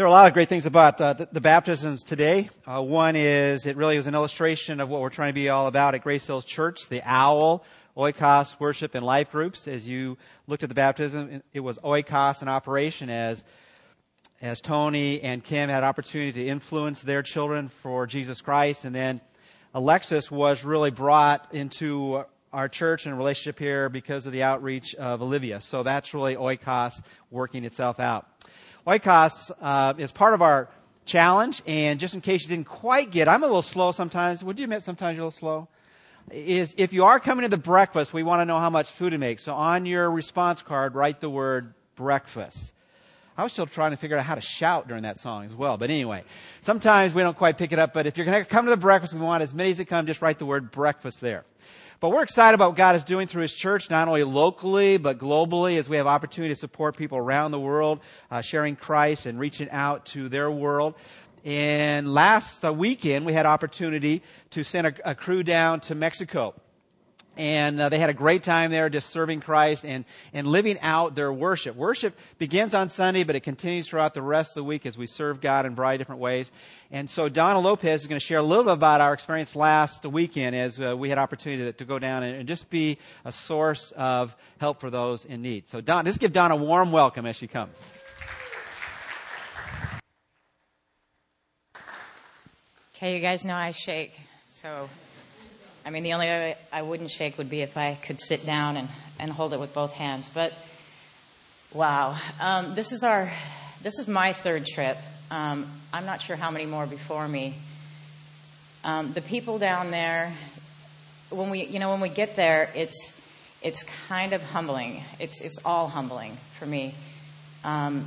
There are a lot of great things about uh, the, the, baptisms today. Uh, one is it really was an illustration of what we're trying to be all about at Grace Hills Church, the OWL, Oikos, worship, and life groups. As you looked at the baptism, it was Oikos in operation as as Tony and Kim had opportunity to influence their children for Jesus Christ, and then Alexis was really brought into our church and relationship here because of the outreach of Olivia. So that's really Oikos working itself out. Oikos uh, is part of our challenge, and just in case you didn't quite get, I'm a little slow sometimes. Would you admit sometimes you're a little slow? Is if you are coming to the breakfast, we want to know how much food to make. So on your response card, write the word breakfast. I was still trying to figure out how to shout during that song as well. But anyway, sometimes we don't quite pick it up. But if you're going to come to the breakfast, we want as many as they come, just write the word breakfast there. But we're excited about what God is doing through His church, not only locally, but globally, as we have opportunity to support people around the world, uh, sharing Christ and reaching out to their world. And last weekend, we had opportunity to send a, a crew down to Mexico and uh, they had a great time there just serving Christ and, and living out their worship. Worship begins on Sunday, but it continues throughout the rest of the week as we serve God in variety different ways. And so Donna Lopez is going to share a little bit about our experience last weekend as uh, we had opportunity to, to go down and, and, just be a source of help for those in need. So Don, just give Donna a warm welcome as she comes. Okay, you guys know I shake, so I mean, the only way I wouldn't shake would be if I could sit down and, and hold it with both hands. But wow, um, this is our this is my third trip. Um, I'm not sure how many more before me. Um, the people down there, when we you know when we get there, it's it's kind of humbling. It's it's all humbling for me. Um,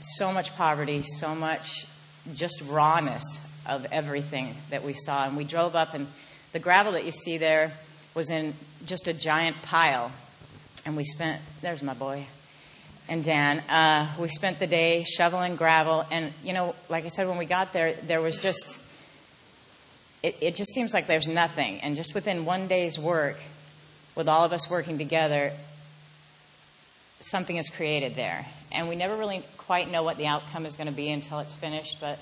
so much poverty, so much just rawness of everything that we saw, and we drove up and the gravel that you see there was in just a giant pile. And we spent, there's my boy and Dan. Uh, we spent the day shoveling gravel. And, you know, like I said, when we got there, there was just, it, it just seems like there's nothing. And just within one day's work, with all of us working together, something is created there. And we never really quite know what the outcome is going to be until it's finished, but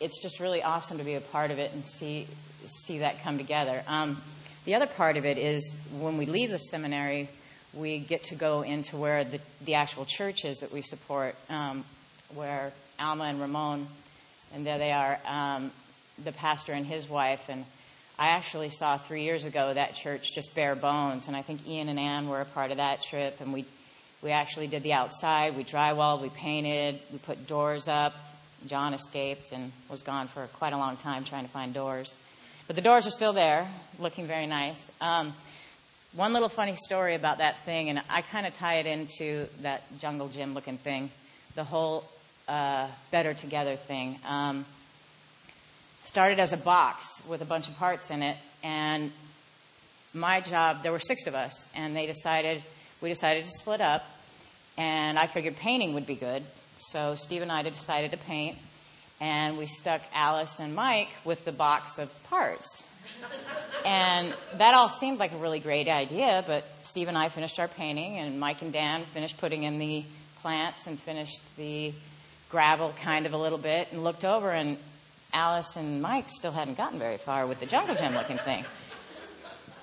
it's just really awesome to be a part of it and see see that come together. Um, the other part of it is when we leave the seminary, we get to go into where the, the actual church is that we support, um, where Alma and Ramon, and there they are, um, the pastor and his wife. And I actually saw three years ago that church just bare bones, and I think Ian and Ann were a part of that trip. And we we actually did the outside. We drywalled, we painted, we put doors up. John escaped and was gone for quite a long time trying to find doors. But the doors are still there, looking very nice. Um, one little funny story about that thing, and I kind of tie it into that jungle gym looking thing, the whole uh, better together thing. Um, started as a box with a bunch of parts in it, and my job, there were six of us, and they decided, we decided to split up, and I figured painting would be good. So Steve and I decided to paint, and we stuck Alice and Mike with the box of parts. and that all seemed like a really great idea, but Steve and I finished our painting, and Mike and Dan finished putting in the plants and finished the gravel kind of a little bit, and looked over, and Alice and Mike still hadn't gotten very far with the jungle gym looking thing.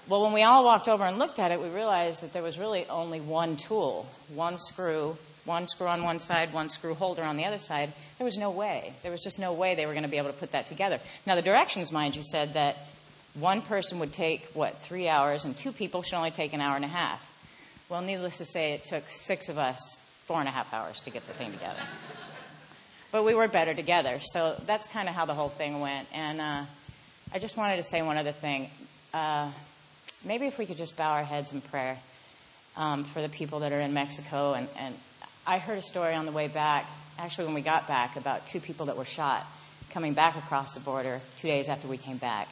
Well, when we all walked over and looked at it, we realized that there was really only one tool, one screw, one screw on one side, one screw holder on the other side. There was no way. There was just no way they were going to be able to put that together. Now, the directions, mind you, said that one person would take, what, three hours, and two people should only take an hour and a half. Well, needless to say, it took six of us four and a half hours to get the thing together. but we were better together. So that's kind of how the whole thing went. And uh, I just wanted to say one other thing. Uh, maybe if we could just bow our heads in prayer um, for the people that are in Mexico and, and I heard a story on the way back, actually, when we got back, about two people that were shot coming back across the border two days after we came back.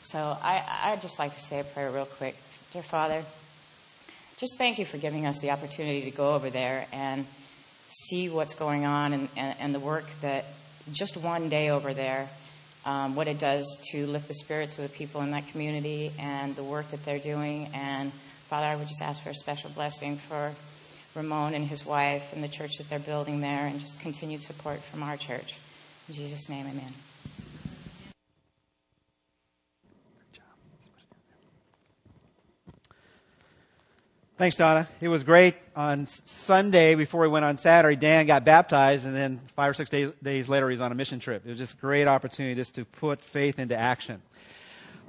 So I, I'd just like to say a prayer real quick. Dear Father, just thank you for giving us the opportunity to go over there and see what's going on and, and, and the work that just one day over there, um, what it does to lift the spirits of the people in that community and the work that they're doing. And Father, I would just ask for a special blessing for Ramon and his wife and the church that they're building there, and just continued support from our church. In Jesus' name, amen. Thanks, Donna. It was great on Sunday before we went on Saturday. Dan got baptized, and then five or six days, days later, he's on a mission trip. It was just a great opportunity just to put faith into action.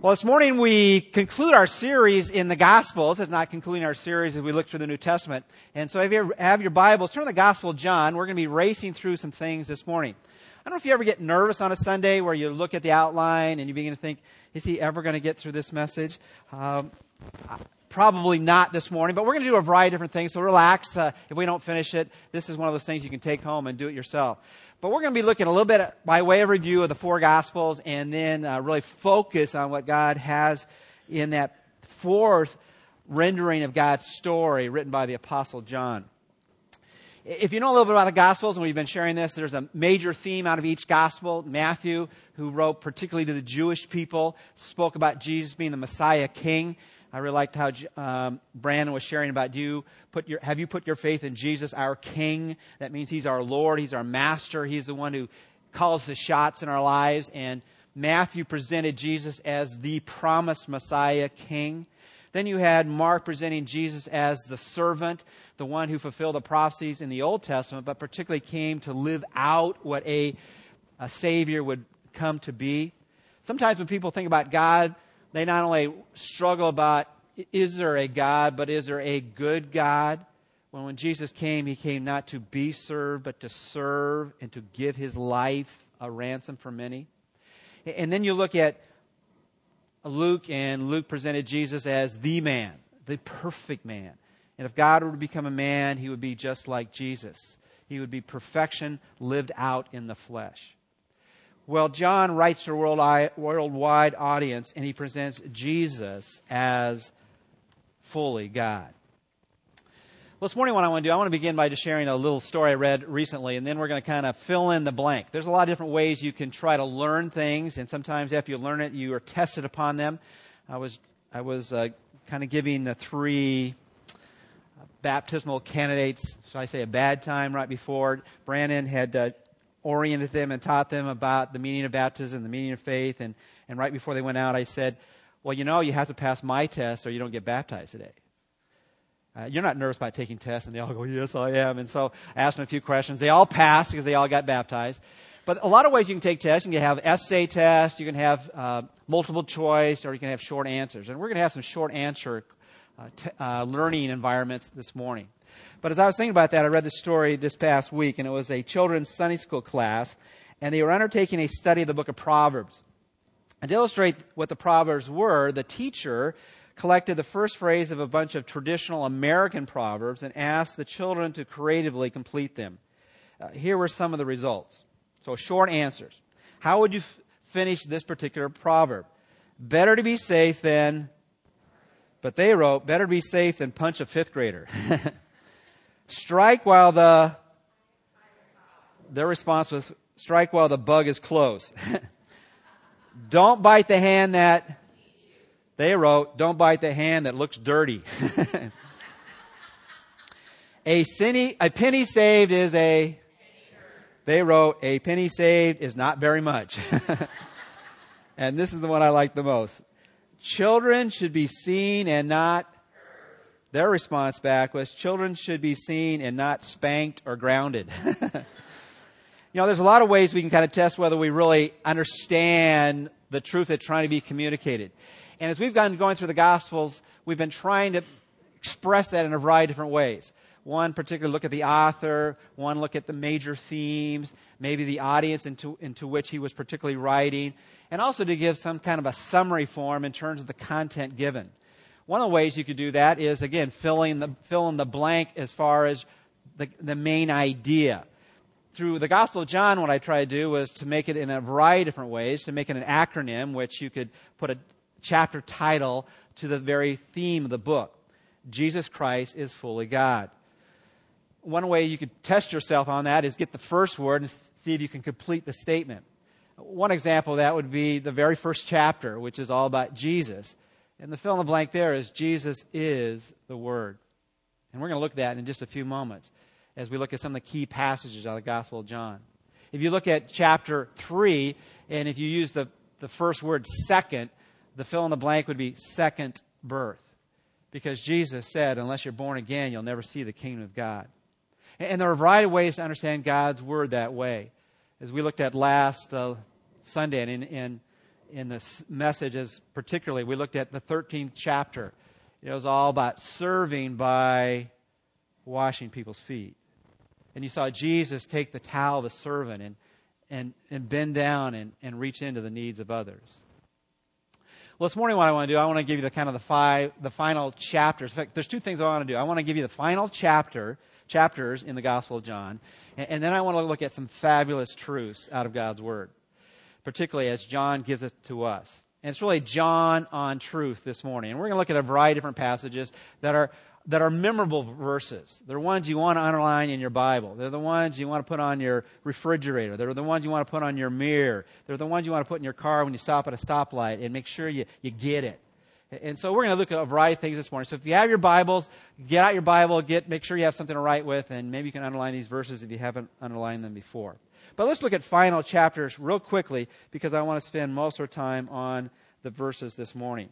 Well, this morning we conclude our series in the Gospels. It's not concluding our series as we look through the New Testament. And so if you have your Bibles, turn to the Gospel of John. We're going to be racing through some things this morning. I don't know if you ever get nervous on a Sunday where you look at the outline and you begin to think, is he ever going to get through this message? Um, Probably not this morning, but we're going to do a variety of different things. So relax. Uh, if we don't finish it, this is one of those things you can take home and do it yourself. But we're going to be looking a little bit at, by way of review of the four Gospels and then uh, really focus on what God has in that fourth rendering of God's story written by the Apostle John. If you know a little bit about the Gospels, and we've been sharing this, there's a major theme out of each Gospel. Matthew, who wrote particularly to the Jewish people, spoke about Jesus being the Messiah King. I really liked how um, Brandon was sharing about you. Put your, have you put your faith in Jesus, our King? That means He's our Lord. He's our Master. He's the one who calls the shots in our lives. And Matthew presented Jesus as the promised Messiah King. Then you had Mark presenting Jesus as the servant, the one who fulfilled the prophecies in the Old Testament, but particularly came to live out what a, a Savior would come to be. Sometimes when people think about God, they not only struggle about is there a God, but is there a good God? When, when Jesus came, he came not to be served, but to serve and to give his life a ransom for many. And then you look at Luke, and Luke presented Jesus as the man, the perfect man. And if God were to become a man, he would be just like Jesus. He would be perfection lived out in the flesh. Well, John writes to a worldwide audience and he presents Jesus as fully God. Well, this morning, what I want to do, I want to begin by just sharing a little story I read recently, and then we're going to kind of fill in the blank. There's a lot of different ways you can try to learn things, and sometimes after you learn it, you are tested upon them. I was, I was uh, kind of giving the three baptismal candidates, should I say, a bad time right before. Brandon had uh, oriented them and taught them about the meaning of baptism, the meaning of faith. And, and right before they went out, I said, Well, you know, you have to pass my test or you don't get baptized today. Uh, you're not nervous about taking tests. And they all go, Yes, I am. And so I asked them a few questions. They all passed because they all got baptized. But a lot of ways you can take tests. You can have essay tests, you can have uh, multiple choice, or you can have short answers. And we're going to have some short answer uh, t- uh, learning environments this morning. But as I was thinking about that, I read the story this past week, and it was a children's Sunday school class, and they were undertaking a study of the book of Proverbs. And to illustrate what the Proverbs were, the teacher collected the first phrase of a bunch of traditional American proverbs and asked the children to creatively complete them. Uh, here were some of the results. So, short answers. How would you f- finish this particular proverb? Better to be safe than, but they wrote, better to be safe than punch a fifth grader. Strike while the, their response was, strike while the bug is close. don't bite the hand that, they wrote, don't bite the hand that looks dirty. a, penny, a penny saved is a, they wrote, a penny saved is not very much. and this is the one I like the most. Children should be seen and not their response back was children should be seen and not spanked or grounded. you know, there's a lot of ways we can kind of test whether we really understand the truth that's trying to be communicated. And as we've gone going through the Gospels, we've been trying to express that in a variety of different ways. One particular look at the author, one look at the major themes, maybe the audience into, into which he was particularly writing, and also to give some kind of a summary form in terms of the content given. One of the ways you could do that is, again, filling the, fill in the blank as far as the, the main idea. Through the Gospel of John, what I tried to do was to make it in a variety of different ways, to make it an acronym, which you could put a chapter title to the very theme of the book. Jesus Christ is fully God. One way you could test yourself on that is get the first word and see if you can complete the statement. One example of that would be the very first chapter, which is all about Jesus. And the fill in the blank there is Jesus is the Word. And we're going to look at that in just a few moments as we look at some of the key passages out of the Gospel of John. If you look at chapter 3, and if you use the, the first word second, the fill in the blank would be second birth. Because Jesus said, unless you're born again, you'll never see the kingdom of God. And there are a variety of ways to understand God's word that way. As we looked at last uh, Sunday, and in, in, in this message, as particularly, we looked at the 13th chapter. It was all about serving by washing people's feet. And you saw Jesus take the towel of a servant and, and, and bend down and, and reach into the needs of others. Well, this morning, what I want to do, I want to give you the kind of the five, the final chapters. In fact, there's two things I want to do. I want to give you the final chapter, chapters in the Gospel of John, and, and then I want to look at some fabulous truths out of God's Word, particularly as John gives it to us. And it's really John on truth this morning. And we're going to look at a variety of different passages that are that are memorable verses. They're ones you want to underline in your Bible. They're the ones you want to put on your refrigerator. They're the ones you want to put on your mirror. They're the ones you want to put in your car when you stop at a stoplight and make sure you, you get it. And so we're going to look at a variety of things this morning. So if you have your Bibles, get out your Bible, get, make sure you have something to write with, and maybe you can underline these verses if you haven't underlined them before. But let's look at final chapters real quickly because I want to spend most of our time on the verses this morning.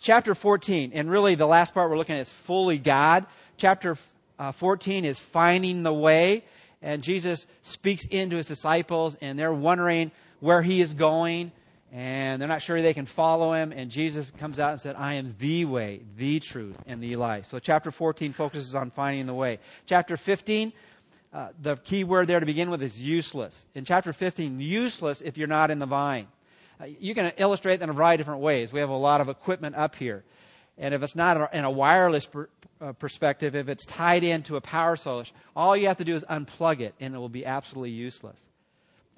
chapter 14, and really the last part we're looking at is fully God. Chapter uh, 14 is finding the way, and Jesus speaks into his disciples, and they're wondering where he is going, and they're not sure they can follow him. And Jesus comes out and said, I am the way, the truth, and the life. So chapter 14 focuses on finding the way. Chapter 15, uh, the key word there to begin with is useless. In chapter 15, useless if you're not in the vine. Uh, you can illustrate that in a variety of different ways. We have a lot of equipment up here. And if it's not in a wireless per, uh, perspective, if it's tied into a power source, all you have to do is unplug it and it will be absolutely useless.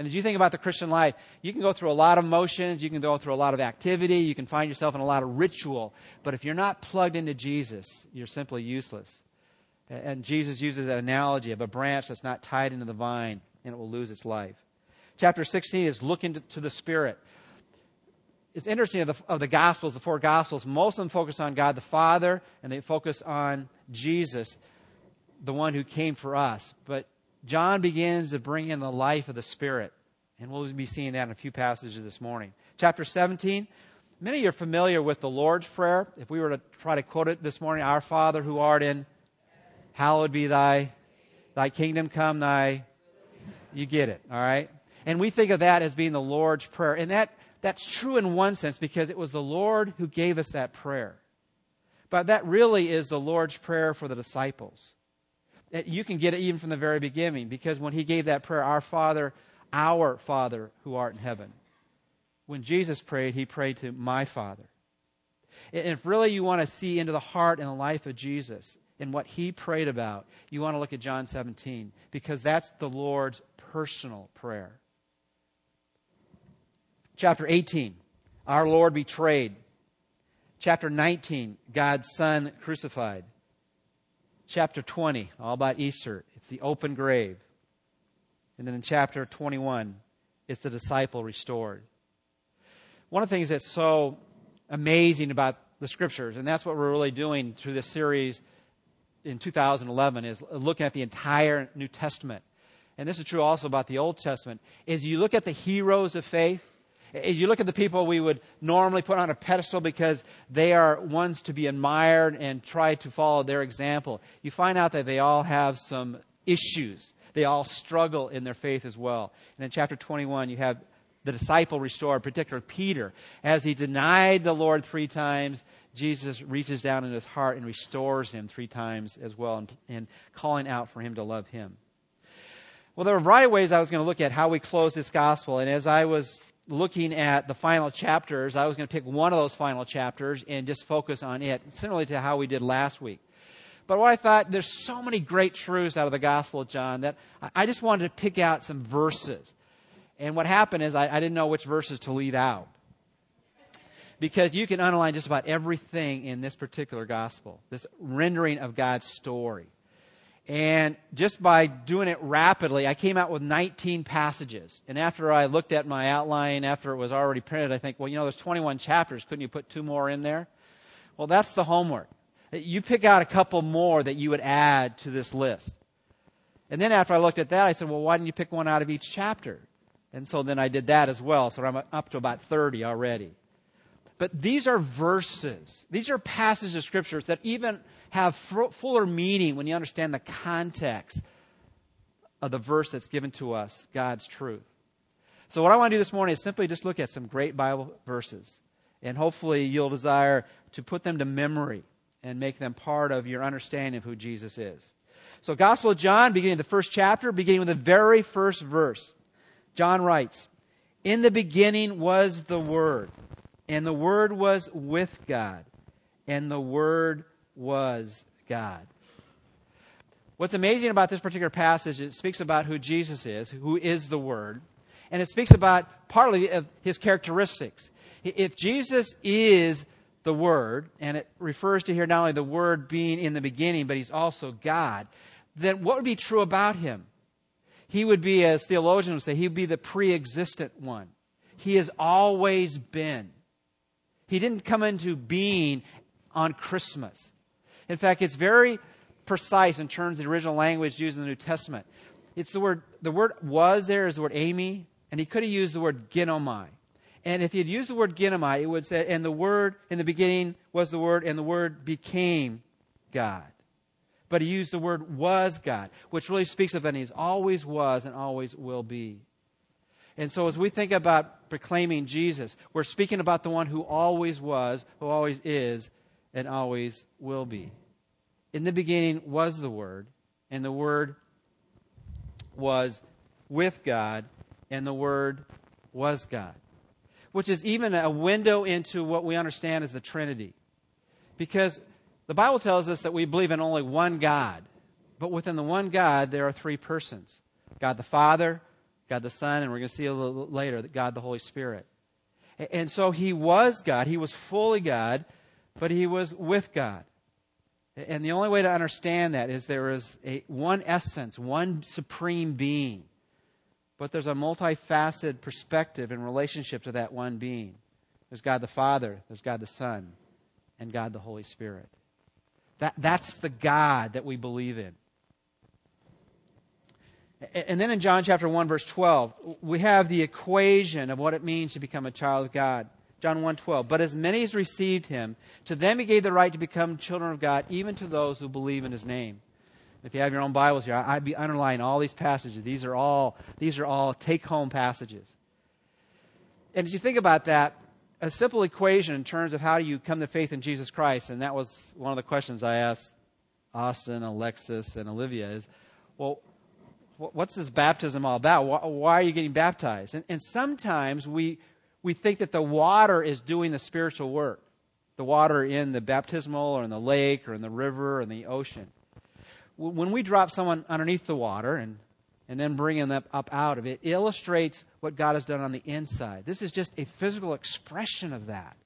And as you think about the Christian life, you can go through a lot of motions, you can go through a lot of activity, you can find yourself in a lot of ritual, but if you're not plugged into Jesus, you're simply useless. And Jesus uses that analogy of a branch that's not tied into the vine and it will lose its life. Chapter 16 is looking to the Spirit it's interesting of the, of the Gospels, the four Gospels, most of them focus on God the Father and they focus on Jesus, the one who came for us. But John begins to bring in the life of the Spirit. And we'll be seeing that in a few passages this morning. Chapter 17. Many of you are familiar with the Lord's Prayer. If we were to try to quote it this morning, Our Father who art in, hallowed be thy, thy kingdom come, thy, you get it, all right? And we think of that as being the Lord's Prayer. And that that's true in one sense because it was the Lord who gave us that prayer. But that really is the Lord's prayer for the disciples. You can get it even from the very beginning because when he gave that prayer, Our Father, our Father who art in heaven. When Jesus prayed, he prayed to my Father. And if really you want to see into the heart and the life of Jesus and what he prayed about, you want to look at John 17 because that's the Lord's personal prayer. Chapter 18, our Lord betrayed. Chapter 19, God's Son crucified. Chapter 20, all about Easter, it's the open grave. And then in chapter 21, it's the disciple restored. One of the things that's so amazing about the scriptures, and that's what we're really doing through this series in 2011, is looking at the entire New Testament. And this is true also about the Old Testament, is you look at the heroes of faith, as you look at the people we would normally put on a pedestal because they are ones to be admired and try to follow their example, you find out that they all have some issues. They all struggle in their faith as well. And in chapter 21, you have the disciple restored, particularly Peter. As he denied the Lord three times, Jesus reaches down in his heart and restores him three times as well, and, and calling out for him to love him. Well, there are a variety of ways I was going to look at how we close this gospel. And as I was looking at the final chapters, I was going to pick one of those final chapters and just focus on it, similarly to how we did last week. But what I thought, there's so many great truths out of the Gospel of John that I just wanted to pick out some verses. And what happened is I, I didn't know which verses to leave out. Because you can underline just about everything in this particular gospel, this rendering of God's story. And just by doing it rapidly, I came out with 19 passages. And after I looked at my outline, after it was already printed, I think, well, you know, there's 21 chapters. Couldn't you put two more in there? Well, that's the homework. You pick out a couple more that you would add to this list. And then after I looked at that, I said, well, why didn't you pick one out of each chapter? And so then I did that as well. So I'm up to about 30 already. But these are verses. These are passages of scriptures that even have fuller meaning when you understand the context of the verse that's given to us, God's truth. So what I want to do this morning is simply just look at some great Bible verses. And hopefully you'll desire to put them to memory and make them part of your understanding of who Jesus is. So Gospel of John, beginning the first chapter, beginning with the very first verse. John writes, In the beginning was the Word, and the Word was with God, and the Word was God. What's amazing about this particular passage, it speaks about who Jesus is, who is the Word, and it speaks about partly of his characteristics. If Jesus is the Word, and it refers to here not only the Word being in the beginning, but he's also God, then what would be true about him? He would be, as theologians would say, he would be the pre existent one. He has always been. He didn't come into being on Christmas. In fact, it's very precise in terms of the original language used in the New Testament. It's the word, the word was there is the word eimi, and he could have used the word ginomai. And if he had used the word ginomai, it would say, and the word in the beginning was the word, and the word became God but he used the word was God, which really speaks of that he's always was and always will be. And so as we think about proclaiming Jesus, we're speaking about the one who always was, who always is, and always will be. In the beginning was the Word, and the Word was with God, and the Word was God. Which is even a window into what we understand as the Trinity. Because the Bible tells us that we believe in only one God, but within the one God, there are three persons God the Father, God the Son, and we're going to see a little later that God the Holy Spirit. And so he was God, he was fully God, but he was with God. And the only way to understand that is there is a, one essence, one supreme being. But there's a multifaceted perspective in relationship to that one being. There's God the Father, there's God the Son, and God the Holy Spirit. That, that's the God that we believe in. And then in John chapter 1 verse 12, we have the equation of what it means to become a child of God. John 1:12. But as many as received him, to them he gave the right to become children of God, even to those who believe in his name. If you have your own Bibles here, I'd be underlining all these passages. These are all these are all take-home passages. And as you think about that, a simple equation in terms of how do you come to faith in Jesus Christ, and that was one of the questions I asked Austin, Alexis, and Olivia is, well, what's this baptism all about? Why are you getting baptized? And, and sometimes we, we think that the water is doing the spiritual work. The water in the baptismal or in the lake or in the river or in the ocean. When we drop someone underneath the water and and then bring them up out of it illustrates what God has done on the inside. This is just a physical expression of that.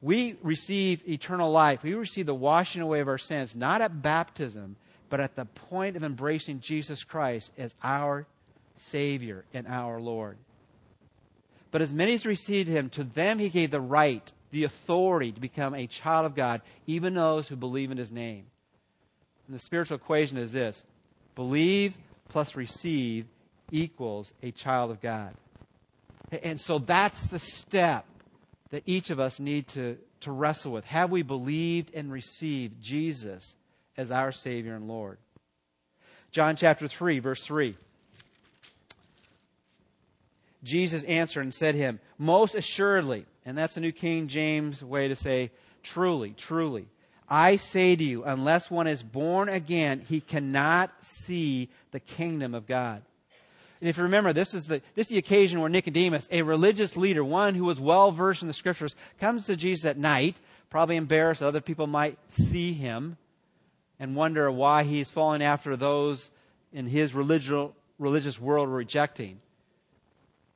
We receive eternal life. We receive the washing away of our sins, not at baptism, but at the point of embracing Jesus Christ as our Savior and our Lord. But as many as received him, to them he gave the right, the authority to become a child of God, even those who believe in his name. And the spiritual equation is this believe plus receive equals a child of God. And so that's the step that each of us need to, to wrestle with. Have we believed and received Jesus as our Savior and Lord? John chapter 3, verse 3. Jesus answered and said to him, Most assuredly, and that's a New King James way to say, truly, truly. I say to you, unless one is born again, he cannot see the kingdom of God. And if you remember, this is the, this is the occasion where Nicodemus, a religious leader, one who was well versed in the scriptures, comes to Jesus at night, probably embarrassed that other people might see him and wonder why he's falling after those in his religious, religious world rejecting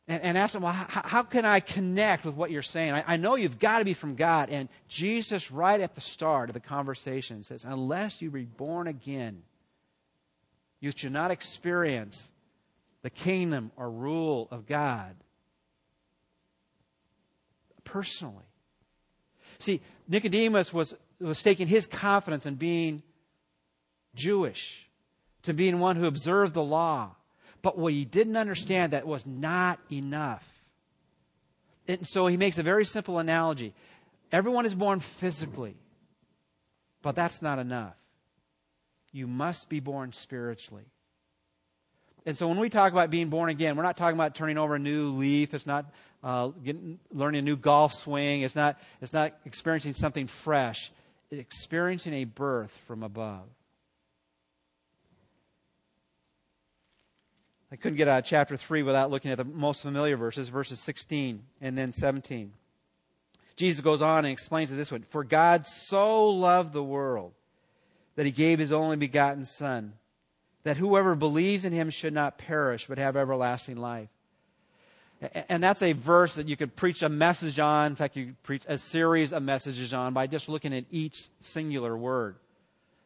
and, and ask them, well, how, how, can I connect with what you're saying? I, I know you've got to be from God. And Jesus, right at the start of the conversation, says, unless you be born again, You should not experience the kingdom or rule of God personally. See, Nicodemus was, was staking his confidence in being Jewish, to being one who observed the law. But what he didn't understand that was not enough. And so he makes a very simple analogy. Everyone is born physically, but that's not enough. You must be born spiritually. And so when we talk about being born again, we're not talking about turning over a new leaf. It's not uh, getting, learning a new golf swing. It's not, it's not experiencing something fresh. It's experiencing a birth from above. I couldn't get out of chapter 3 without looking at the most familiar verses, verses 16 and then 17. Jesus goes on and explains it this way For God so loved the world that he gave his only begotten Son, that whoever believes in him should not perish, but have everlasting life. And that's a verse that you could preach a message on. In fact, you preach a series of messages on by just looking at each singular word.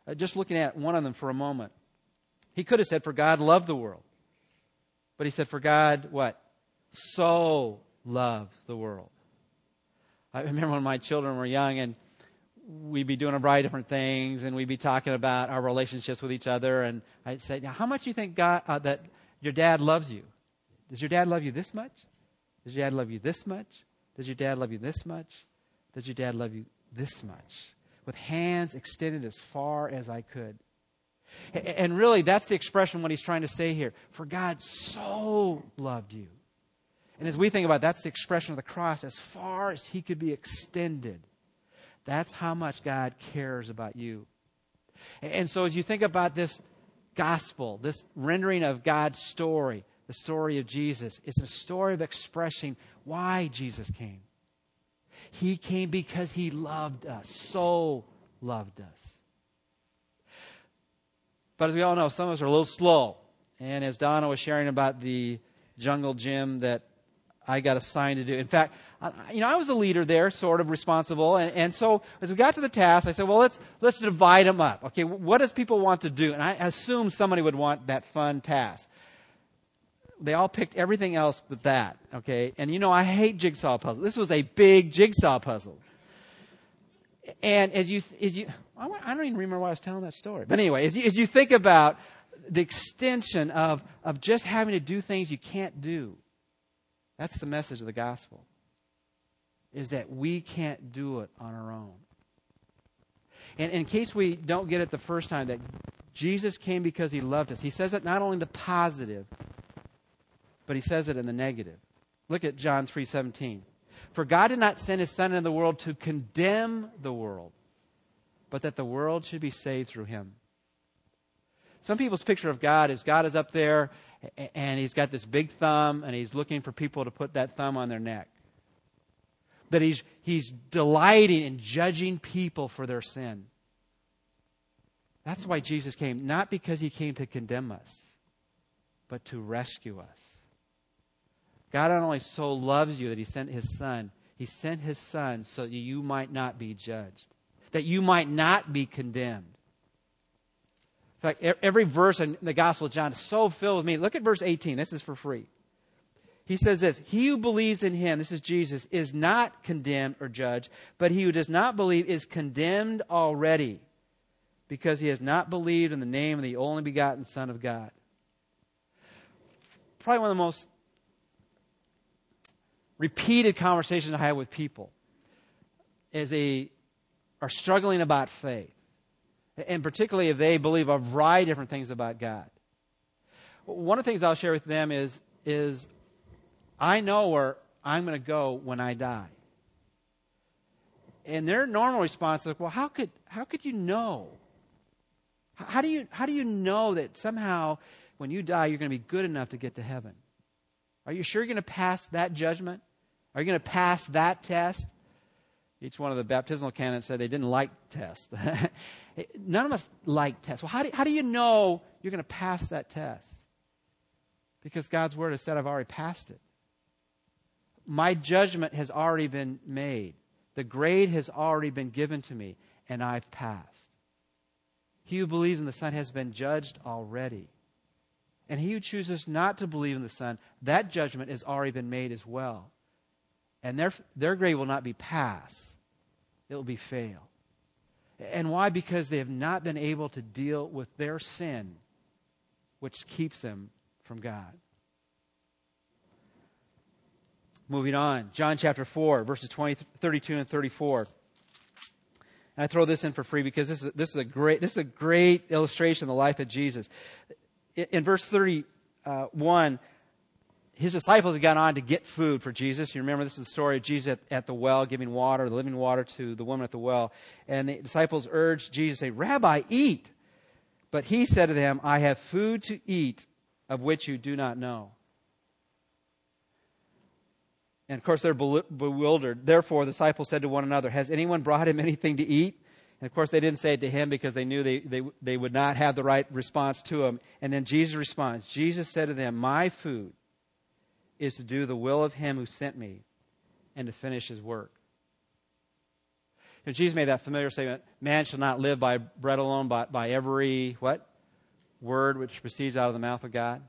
Uh, just looking at one of them for a moment. He could have said, For God loved the world. But he said, For God, what? So loved the world. I remember when my children were young and we'd be doing a variety of different things and we'd be talking about our relationships with each other. And I'd say, Now, how much do you think God, uh, that your dad loves you? Does your dad love you this much? Does your dad love you this much? Does your dad love you this much? Does your dad love you this much? With hands extended as far as I could. And really, that's the expression what he's trying to say here. For God so loved you. And as we think about it, that's the expression of the cross, as far as he could be extended. That's how much God cares about you. And so as you think about this gospel, this rendering of God's story, the story of Jesus, it's a story of expressing why Jesus came. He came because he loved us, so loved us. But as we all know, some of us are a little slow. And as Donna was sharing about the jungle gym that I got assigned to do. In fact, you know, I was a leader there, sort of responsible. And, and so as we got to the task, I said, well, let's, let's divide them up. Okay, what does people want to do? And I assumed somebody would want that fun task. They all picked everything else but that. Okay, and you know, I hate jigsaw puzzles. This was a big jigsaw puzzle. And as you, as you, I don't even remember why I was telling that story. But anyway, as you, as you think about the extension of, of just having to do things you can't do, that's the message of the gospel. Is that we can't do it on our own. And in case we don't get it the first time, that Jesus came because he loved us. He says it not only in the positive, but he says it in the negative. Look at John 3:17. For God did not send his son into the world to condemn the world, but that the world should be saved through him. Some people's picture of God is God is up there and he's got this big thumb and he's looking for people to put that thumb on their neck. That he's, he's delighting in judging people for their sin. That's why Jesus came, not because he came to condemn us, but to rescue us. God not only so loves you that he sent his son, he sent his son so that you might not be judged that you might not be condemned. In fact, every verse in the Gospel of John is so filled with me. Look at verse 18. This is for free. He says this He who believes in him, this is Jesus, is not condemned or judged, but he who does not believe is condemned already because he has not believed in the name of the only begotten Son of God. Probably one of the most repeated conversations I have with people as they are struggling about faith, and particularly if they believe a variety of different things about God. One of the things I'll share with them is, is I know where I'm going to go when I die. And their normal response is, well, how could, how could you know? How do you, how do you know that somehow when you die, you're going to be good enough to get to heaven? Are you sure you're going to pass that judgment? Are you going to pass that test? Each one of the baptismal candidates said they didn't like tests. None of us like tests. Well, how do, how do you know you're going to pass that test? Because God's word has said I've already passed it. My judgment has already been made. The grade has already been given to me, and I've passed. He who believes in the Son has been judged already. And he who chooses not to believe in the Son, that judgment has already been made as well. And their, their grade will not be pass, it will be fail. And why? Because they have not been able to deal with their sin, which keeps them from God. Moving on, John chapter 4, verses 20, 32 and 34. And I throw this in for free because this is, this is, a, great, this is a great illustration of the life of Jesus. In, in verse 31, uh, his disciples had gone on to get food for Jesus. You remember this is the story of Jesus at, at, the well giving water, the living water to the woman at the well. And the disciples urged Jesus, say, Rabbi, eat. But he said to them, I have food to eat of which you do not know. And of course, they're bewildered. Therefore, the disciples said to one another, Has anyone brought him anything to eat? And of course, they didn't say it to him because they knew they, they, they would not have the right response to him. And then Jesus responds Jesus said to them, My food is to do the will of him who sent me and to finish his work. And Jesus made that familiar statement man shall not live by bread alone, but by every what? Word which proceeds out of the mouth of God.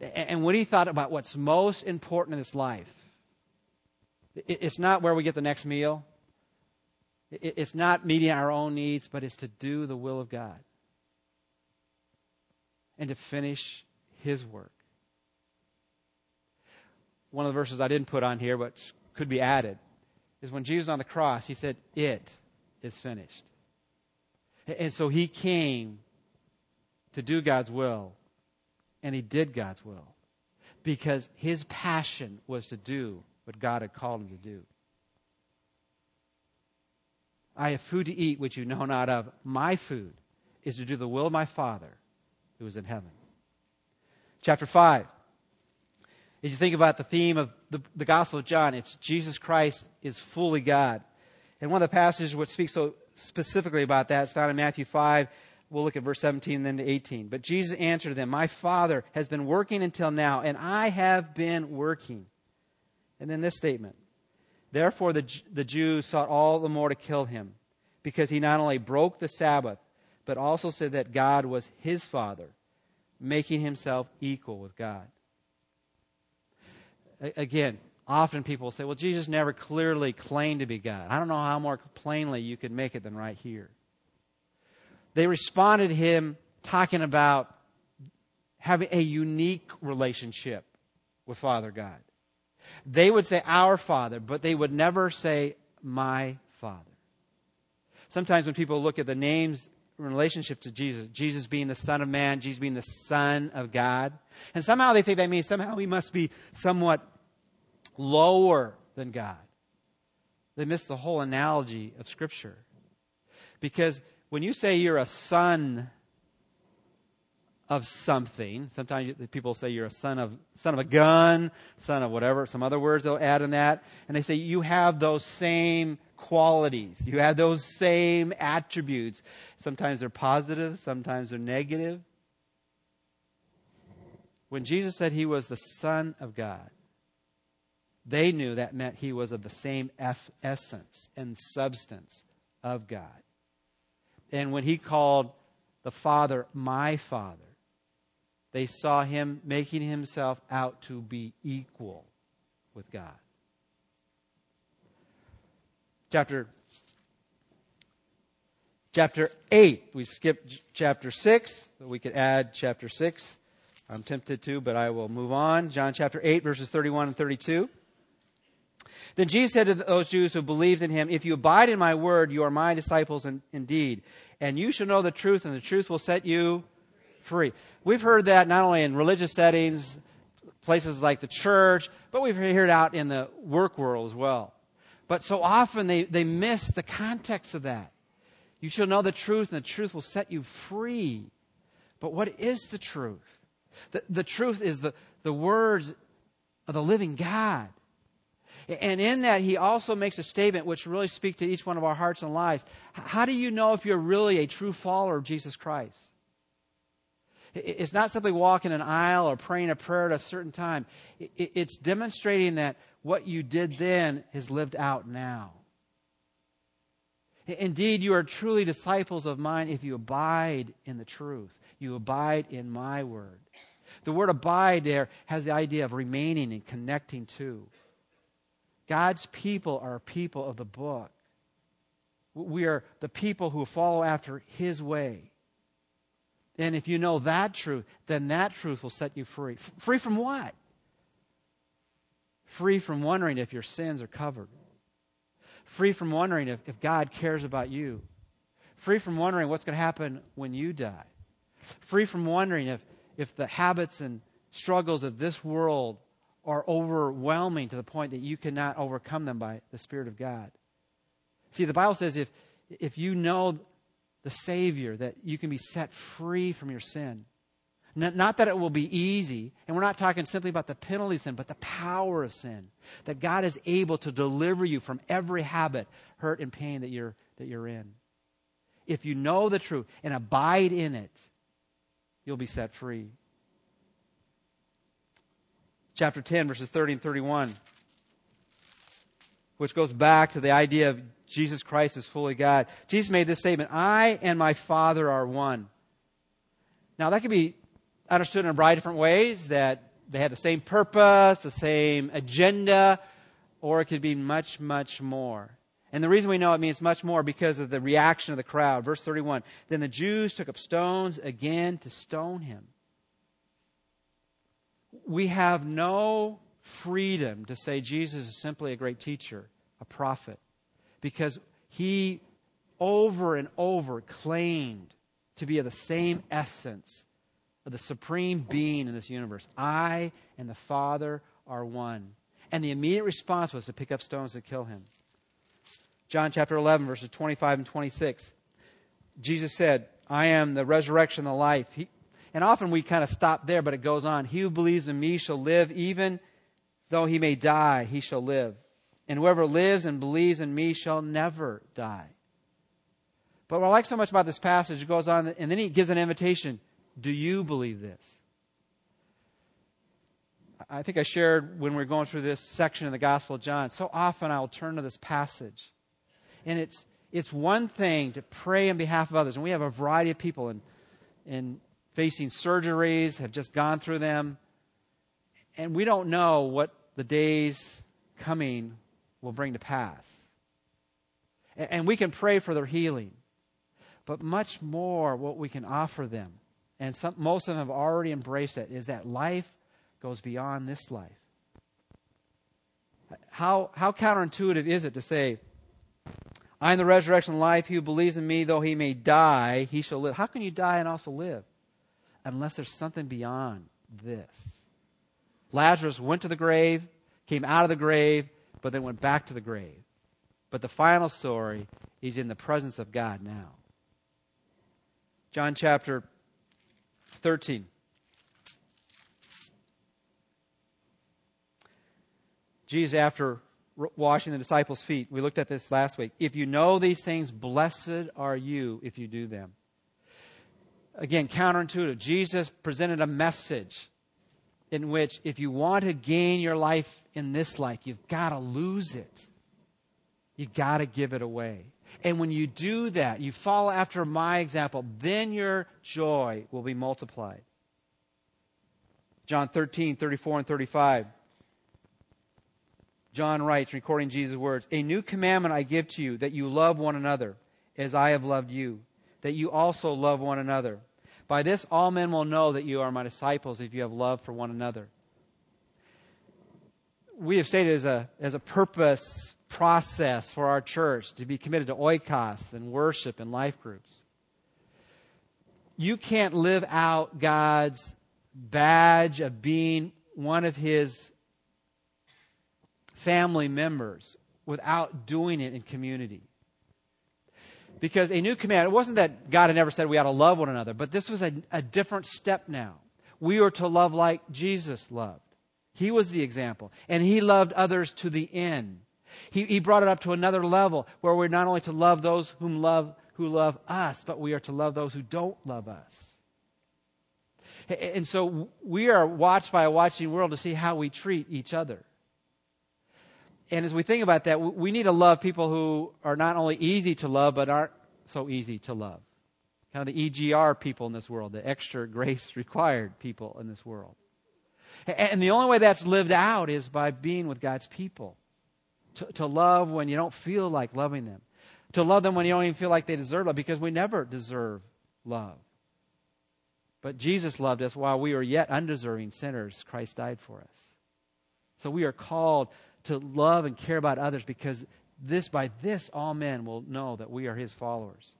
And when he thought about what's most important in his life, it's not where we get the next meal. It's not meeting our own needs, but it's to do the will of God and to finish His work. One of the verses I didn't put on here, but could be added, is when Jesus on the cross, He said, It is finished. And so He came to do God's will, and He did God's will because His passion was to do what God had called him to do. I have food to eat which you know not of. My food is to do the will of my Father who is in heaven. Chapter 5. As you think about the theme of the, the Gospel of John, it's Jesus Christ is fully God. And one of the passages which speaks so specifically about that is found in Matthew 5. We'll look at verse 17 and then to 18. But Jesus answered them, My Father has been working until now, and I have been working. And then this statement Therefore, the, the Jews sought all the more to kill him, because he not only broke the Sabbath, but also said that God was his Father, making himself equal with God. Again, often people say, well, Jesus never clearly claimed to be God. I don't know how more plainly you could make it than right here. They responded to him talking about having a unique relationship with Father God. They would say, Our Father, but they would never say, My Father. Sometimes when people look at the names relationship to Jesus, Jesus being the Son of Man, Jesus being the Son of God, and somehow they think that means somehow he must be somewhat lower than God. They miss the whole analogy of Scripture. Because when you say you're a son of something. Sometimes people say you're a son of son of a gun, son of whatever, some other words they'll add in that, and they say you have those same qualities. You have those same attributes. Sometimes they're positive, sometimes they're negative. When Jesus said he was the son of God, they knew that meant he was of the same essence and substance of God. And when he called the Father my Father, they saw him making himself out to be equal with God. Chapter chapter 8. We skipped chapter 6. We could add chapter 6. I'm tempted to, but I will move on. John chapter 8, verses 31 and 32. Then Jesus said to those Jews who believed in him, If you abide in my word, you are my disciples in, indeed. And you shall know the truth, and the truth will set you free. We've heard that not only in religious settings, places like the church, but we've heard it out in the work world as well. But so often they, they miss the context of that. You shall know the truth, and the truth will set you free. But what is the truth? The, the truth is the, the words of the living God. And in that, he also makes a statement which really speaks to each one of our hearts and lives. How do you know if you're really a true follower of Jesus Christ? It's not simply walking an aisle or praying a prayer at a certain time. It's demonstrating that what you did then is lived out now. Indeed, you are truly disciples of mine if you abide in the truth. You abide in my word. The word abide there has the idea of remaining and connecting to. God's people are people of the book. We are the people who follow after his way. And if you know that truth, then that truth will set you free. F- free from what? Free from wondering if your sins are covered. Free from wondering if, if God cares about you. Free from wondering what's going to happen when you die. Free from wondering if, if the habits and struggles of this world are overwhelming to the point that you cannot overcome them by the Spirit of God. See, the Bible says if, if you know the Savior, that you can be set free from your sin. Not, that it will be easy, and we're not talking simply about the penalty of sin, but the power of sin. That God is able to deliver you from every habit, hurt, and pain that you're, that you're in. If you know the truth and abide in it, you'll be set free. Chapter 10, verses 30 and 31, which goes back to the idea of Jesus Christ is fully God. Jesus made this statement I and my Father are one. Now, that can be understood in a variety of different ways that they had the same purpose, the same agenda, or it could be much, much more. And the reason we know it means much more because of the reaction of the crowd. Verse 31 Then the Jews took up stones again to stone him. We have no freedom to say Jesus is simply a great teacher, a prophet, because he over and over claimed to be of the same essence of the supreme being in this universe. I and the Father are one. And the immediate response was to pick up stones to kill him. John chapter 11, verses 25 and 26. Jesus said, I am the resurrection and the life. He, and often we kind of stop there, but it goes on. He who believes in me shall live, even though he may die, he shall live. And whoever lives and believes in me shall never die. But what I like so much about this passage, it goes on, and then he gives an invitation do you believe this? I think I shared when we are going through this section of the Gospel of John. So often I will turn to this passage. And it's, it's one thing to pray on behalf of others. And we have a variety of people in, in facing surgeries, have just gone through them. And we don't know what the days coming will bring to pass. And, and we can pray for their healing. But much more, what we can offer them and some, most of them have already embraced it, is that life goes beyond this life. How, how counterintuitive is it to say, I am the resurrection and life. He who believes in me, though he may die, he shall live. How can you die and also live? Unless there's something beyond this. Lazarus went to the grave, came out of the grave, but then went back to the grave. But the final story is in the presence of God now. John chapter 13. Jesus, after washing the disciples' feet, we looked at this last week. If you know these things, blessed are you if you do them. Again, counterintuitive. Jesus presented a message in which if you want to gain your life in this life, you've got to lose it. You've got to give it away. And when you do that, you follow after my example, then your joy will be multiplied. John 13, 34 and 35. John writes, recording Jesus' words, A new commandment I give to you, that you love one another as I have loved you, that you also love one another. By this all men will know that you are my disciples if you have love for one another. We have stated as a, as a purpose process for our church to be committed to oikos and worship and life groups. You can't live out God's badge of being one of His family members without doing it in community. Because a new command, it wasn't that God had never said we ought to love one another, but this was a, a different step now. We are to love like Jesus loved. He was the example, and He loved others to the end. He, he brought it up to another level where we're not only to love those whom love, who love us, but we are to love those who don't love us. And so we are watched by a watching world to see how we treat each other. And as we think about that, we need to love people who are not only easy to love, but aren't so easy to love. Kind of the EGR people in this world, the extra grace required people in this world. And the only way that's lived out is by being with God's people. To, to love when you don't feel like loving them. To love them when you don't even feel like they deserve love, because we never deserve love. But Jesus loved us while we were yet undeserving sinners. Christ died for us. So we are called to love and care about others because this by this all men will know that we are his followers.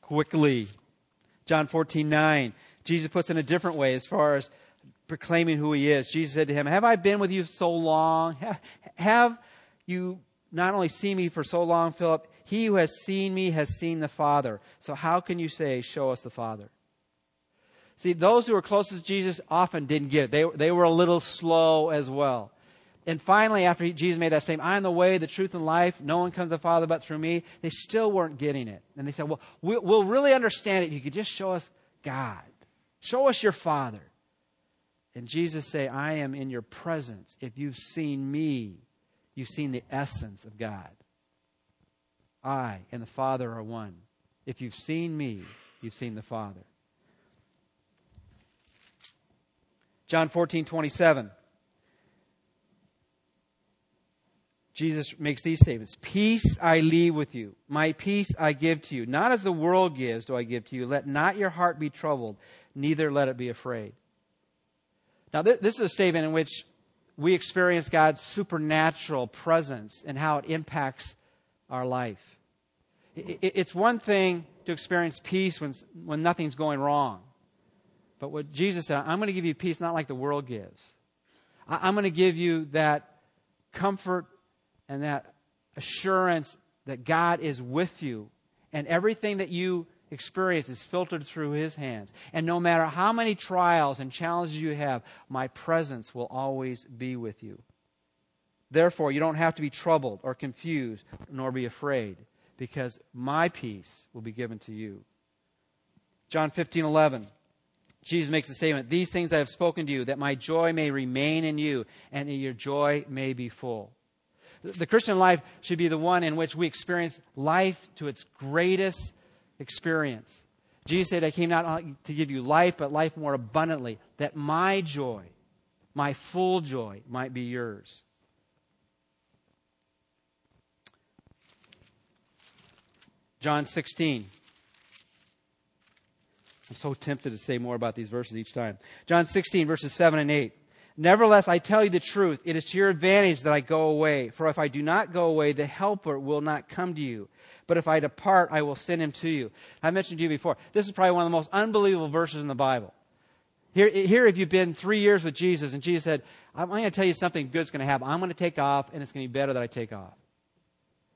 Quickly, John 14, 9. Jesus puts in a different way as far as proclaiming who he is. Jesus said to him, Have I been with you so long? Have you not only seen me for so long, Philip? He who has seen me has seen the Father. So how can you say, Show us the Father? See, those who were closest to Jesus often didn't get it. They, they were a little slow as well. And finally, after he, Jesus made that statement, I am the way, the truth, and life. No one comes to the Father but through me. They still weren't getting it. And they said, Well, we'll really understand it if you could just show us God. Show us your Father. And Jesus say, I am in your presence. If you've seen me, you've seen the essence of God. I and the Father are one. If you've seen me, you've seen the Father. John 14, 27. Jesus makes these statements Peace I leave with you, my peace I give to you. Not as the world gives, do I give to you. Let not your heart be troubled, neither let it be afraid. Now, this is a statement in which we experience God's supernatural presence and how it impacts our life. It's one thing to experience peace when, when nothing's going wrong. But what Jesus said, I'm going to give you peace not like the world gives. I'm going to give you that comfort and that assurance that God is with you. And everything that you experience is filtered through His hands. And no matter how many trials and challenges you have, my presence will always be with you. Therefore, you don't have to be troubled or confused nor be afraid because my peace will be given to you. John 15, 11. Jesus makes the statement, These things I have spoken to you, that my joy may remain in you, and that your joy may be full. The Christian life should be the one in which we experience life to its greatest experience. Jesus said, I came not to give you life, but life more abundantly, that my joy, my full joy, might be yours. John 16. I'm so tempted to say more about these verses each time. John 16, verses 7 and 8. Nevertheless, I tell you the truth. It is to your advantage that I go away. For if I do not go away, the Helper will not come to you. But if I depart, I will send him to you. I mentioned to you before, this is probably one of the most unbelievable verses in the Bible. Here, here if you've been three years with Jesus, and Jesus said, I'm going to tell you something good's going to happen. I'm going to take off, and it's going to be better that I take off.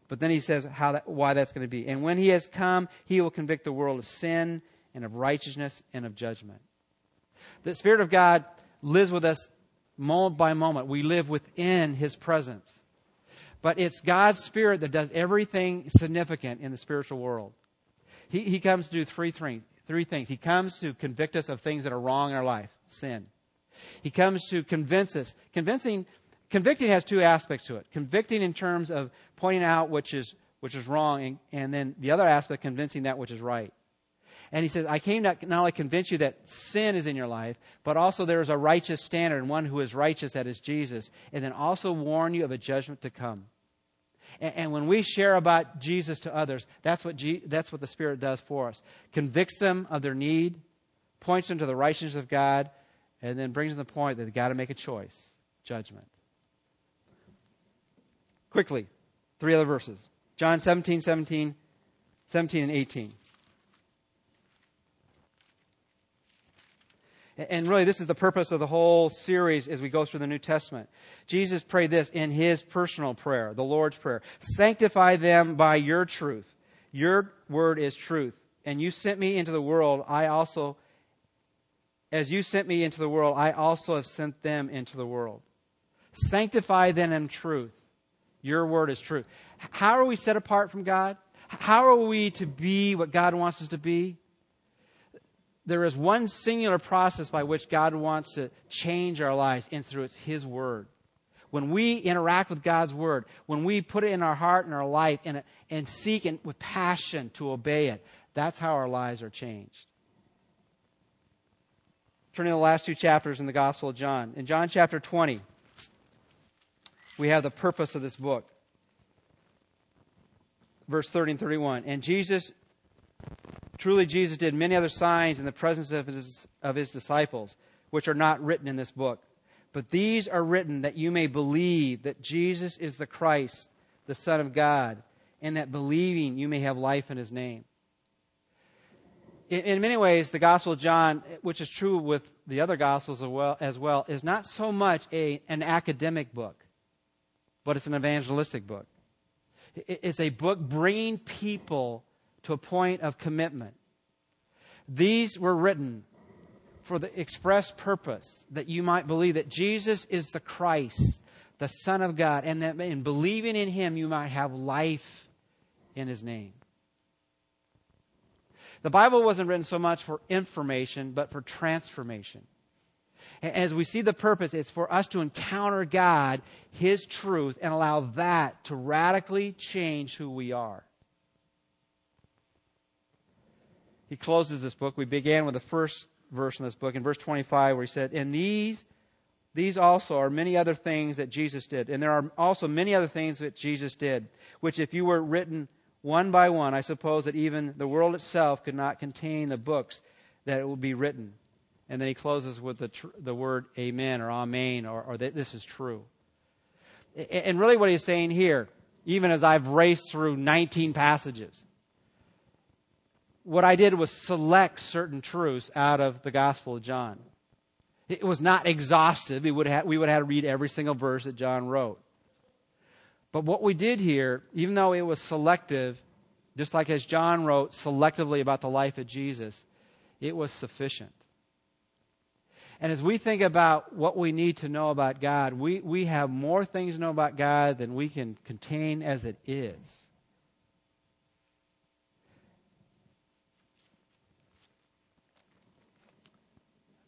But then he says how that, why that's going to be. And when he has come, he will convict the world of sin and of righteousness and of judgment. The Spirit of God lives with us moment by moment. We live within his presence. But it's God's Spirit that does everything significant in the spiritual world. He, he comes to do three, three, three things. He comes to convict us of things that are wrong in our life, sin. He comes to convince us. Convincing convicting has two aspects to it. Convicting in terms of pointing out which is, which is wrong, and, and then the other aspect, convincing that which is right. And he says, I came to not only to convince you that sin is in your life, but also there is a righteous standard and one who is righteous, that is Jesus, and then also warn you of a judgment to come. And, and when we share about Jesus to others, that's what, that's what the Spirit does for us. Convicts them of their need, points them to the righteousness of God, and then brings them to the point that they've got to make a choice judgment. Quickly, three other verses John 17, 17, 17, and 18. And really, this is the purpose of the whole series as we go through the New Testament. Jesus prayed this in his personal prayer, the Lord's Prayer Sanctify them by your truth. Your word is truth. And you sent me into the world, I also, as you sent me into the world, I also have sent them into the world. Sanctify them in truth. Your word is truth. How are we set apart from God? How are we to be what God wants us to be? There is one singular process by which God wants to change our lives, and through it's His Word. when we interact with God's Word, when we put it in our heart and our life and, and seek and with passion to obey it, that's how our lives are changed. Turning to the last two chapters in the Gospel of John. In John chapter 20, we have the purpose of this book. Verse 30 and 31. And Jesus, truly Jesus did many other signs in the presence of his, of his disciples, which are not written in this book. But these are written that you may believe that Jesus is the Christ, the Son of God, and that believing you may have life in his name in, in, many ways, the Gospel of John, which is true with the other Gospels as well, as well is not so much a, an academic book, but it's an evangelistic book. It's a book bringing people to a point of commitment. These were written for the express purpose that you might believe that Jesus is the Christ, the Son of God, and that in believing in Him you might have life in His name. The Bible wasn't written so much for information, but for transformation. As we see the purpose, it's for us to encounter God, His truth, and allow that to radically change who we are. He closes this book. We began with the first verse in this book, in verse 25, where he said, And these, these also are many other things that Jesus did. And there are also many other things that Jesus did, which if you were written one by one, I suppose that even the world itself could not contain the books that it would be written. And then he closes with the, tr- the word amen or amen or, or that this is true. And really, what he's saying here, even as I've raced through 19 passages, what I did was select certain truths out of the Gospel of John. It was not exhaustive. We would have, we would have to read every single verse that John wrote. But what we did here, even though it was selective, just like as John wrote selectively about the life of Jesus, it was sufficient. And as we think about what we need to know about God, we, we have more things to know about God than we can contain as it is.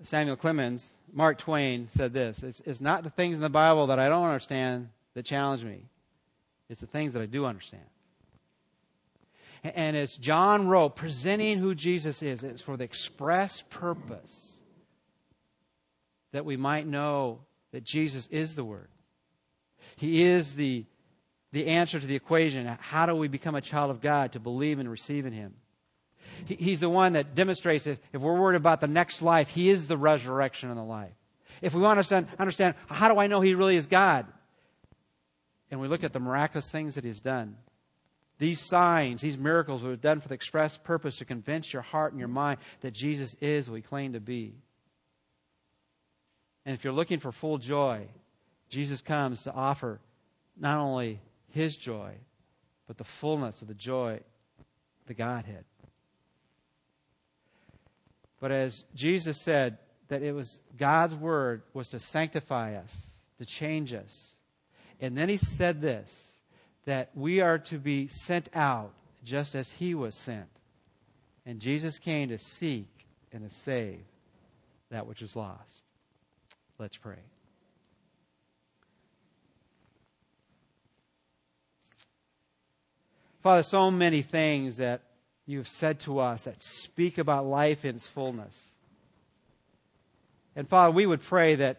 Samuel Clemens, Mark Twain said this it's, it's not the things in the Bible that I don't understand that challenge me, it's the things that I do understand. And it's John wrote, presenting who Jesus is, it's for the express purpose that we might know that Jesus is the Word. He is the, the answer to the equation. How do we become a child of God to believe and receive in Him? He, he's the one that demonstrates if, if we're worried about the next life, He is the resurrection and the life. If we want to understand how do I know He really is God? and we look at the miraculous things that He's done. These signs, these miracles were done for the express purpose to convince your heart and your mind that Jesus is what He claimed to be. And if you're looking for full joy, Jesus comes to offer not only His joy, but the fullness of the joy, the Godhead. But as Jesus said, that it was God's word was to sanctify us, to change us, and then he said this that we are to be sent out just as he was sent. And Jesus came to seek and to save that which is lost. Let's pray. Father, so many things that you have said to us that speak about life in its fullness. And Father, we would pray that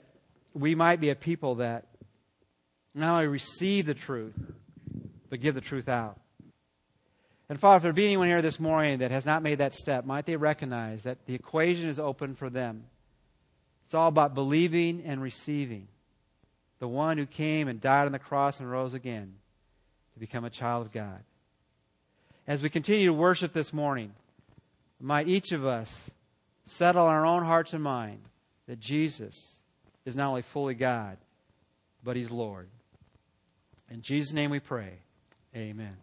we might be a people that not only receive the truth, but give the truth out. And Father, if there be anyone here this morning that has not made that step, might they recognize that the equation is open for them. It's all about believing and receiving the one who came and died on the cross and rose again to become a child of God. As we continue to worship this morning, might each of us settle in our own hearts and mind that Jesus is not only fully God, but He's Lord. In Jesus' name we pray. Amen.